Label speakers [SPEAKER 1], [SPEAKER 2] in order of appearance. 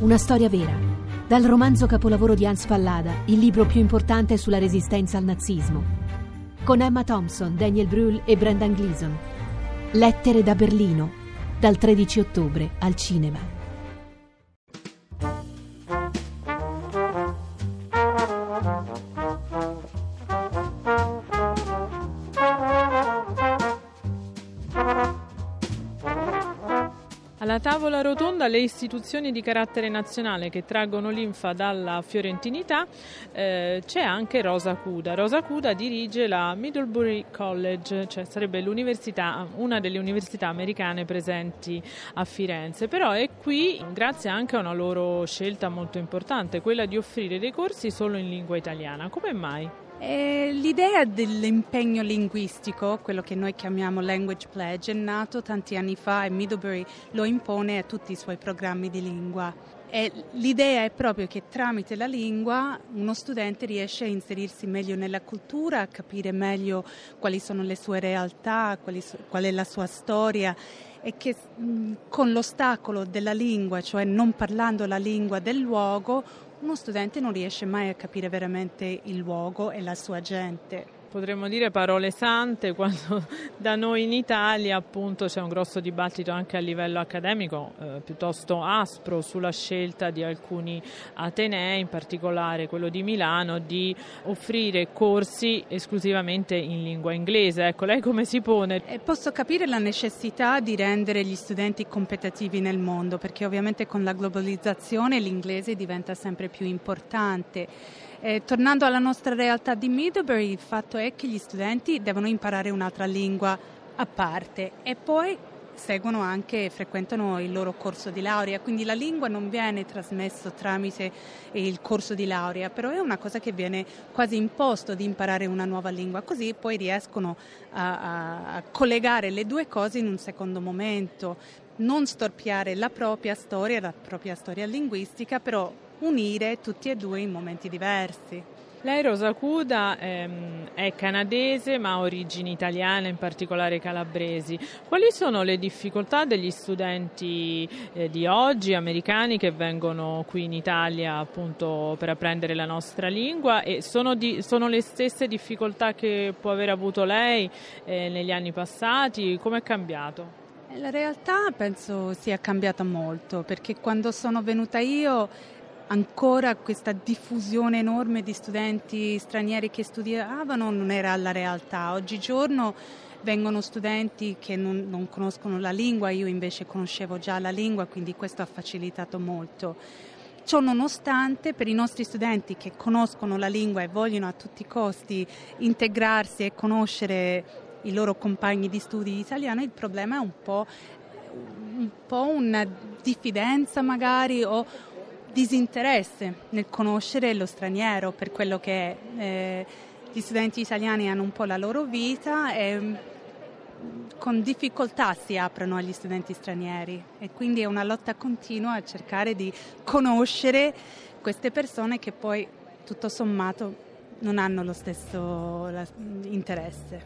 [SPEAKER 1] Una storia vera. Dal romanzo capolavoro di Hans Pallada, il libro più importante sulla resistenza al nazismo. Con Emma Thompson, Daniel Brühl e Brendan Gleeson. Lettere da Berlino, dal 13 ottobre al cinema.
[SPEAKER 2] Alla tavola rotonda le istituzioni di carattere nazionale che traggono linfa dalla fiorentinità eh, c'è anche Rosa Cuda. Rosa Cuda dirige la Middlebury College, cioè sarebbe una delle università americane presenti a Firenze, però è qui grazie anche a una loro scelta molto importante, quella di offrire dei corsi solo in lingua italiana. Come mai?
[SPEAKER 3] E l'idea dell'impegno linguistico, quello che noi chiamiamo Language Pledge, è nato tanti anni fa e Middlebury lo impone a tutti i suoi programmi di lingua. E l'idea è proprio che tramite la lingua uno studente riesce a inserirsi meglio nella cultura, a capire meglio quali sono le sue realtà, quali, qual è la sua storia e che con l'ostacolo della lingua, cioè non parlando la lingua del luogo, uno studente non riesce mai a capire veramente il luogo e la sua gente
[SPEAKER 2] potremmo dire parole sante quando da noi in Italia appunto c'è un grosso dibattito anche a livello accademico eh, piuttosto aspro sulla scelta di alcuni atenei, in particolare quello di Milano, di offrire corsi esclusivamente in lingua inglese. Ecco, lei come si pone?
[SPEAKER 3] Eh, posso capire la necessità di rendere gli studenti competitivi nel mondo perché ovviamente con la globalizzazione l'inglese diventa sempre più importante eh, tornando alla nostra realtà di Middlebury, il fatto è che gli studenti devono imparare un'altra lingua a parte e poi seguono anche e frequentano il loro corso di laurea, quindi la lingua non viene trasmessa tramite il corso di laurea, però è una cosa che viene quasi imposto di imparare una nuova lingua, così poi riescono a, a collegare le due cose in un secondo momento, non storpiare la propria storia, la propria storia linguistica, però unire tutti e due in momenti diversi.
[SPEAKER 2] Lei Rosa Cuda ehm, è canadese ma ha origini italiane, in particolare calabresi. Quali sono le difficoltà degli studenti eh, di oggi, americani, che vengono qui in Italia appunto per apprendere la nostra lingua e sono, di, sono le stesse difficoltà che può aver avuto lei eh, negli anni passati? Come è cambiato?
[SPEAKER 3] La realtà penso sia cambiata molto perché quando sono venuta io ancora questa diffusione enorme di studenti stranieri che studiavano non era la realtà. Oggigiorno vengono studenti che non, non, conoscono la lingua, io invece conoscevo già la lingua, quindi questo ha facilitato molto. Ciò nonostante per i nostri studenti che conoscono la lingua e vogliono a tutti i costi integrarsi e conoscere i loro compagni di studi italiani, il problema è un po', un po una diffidenza magari o disinteresse nel conoscere lo straniero per quello che. Eh, gli studenti italiani hanno un po' la loro vita e mm, con difficoltà si aprono agli studenti stranieri e quindi è una lotta continua a cercare di conoscere queste persone che poi tutto sommato non hanno lo stesso interesse.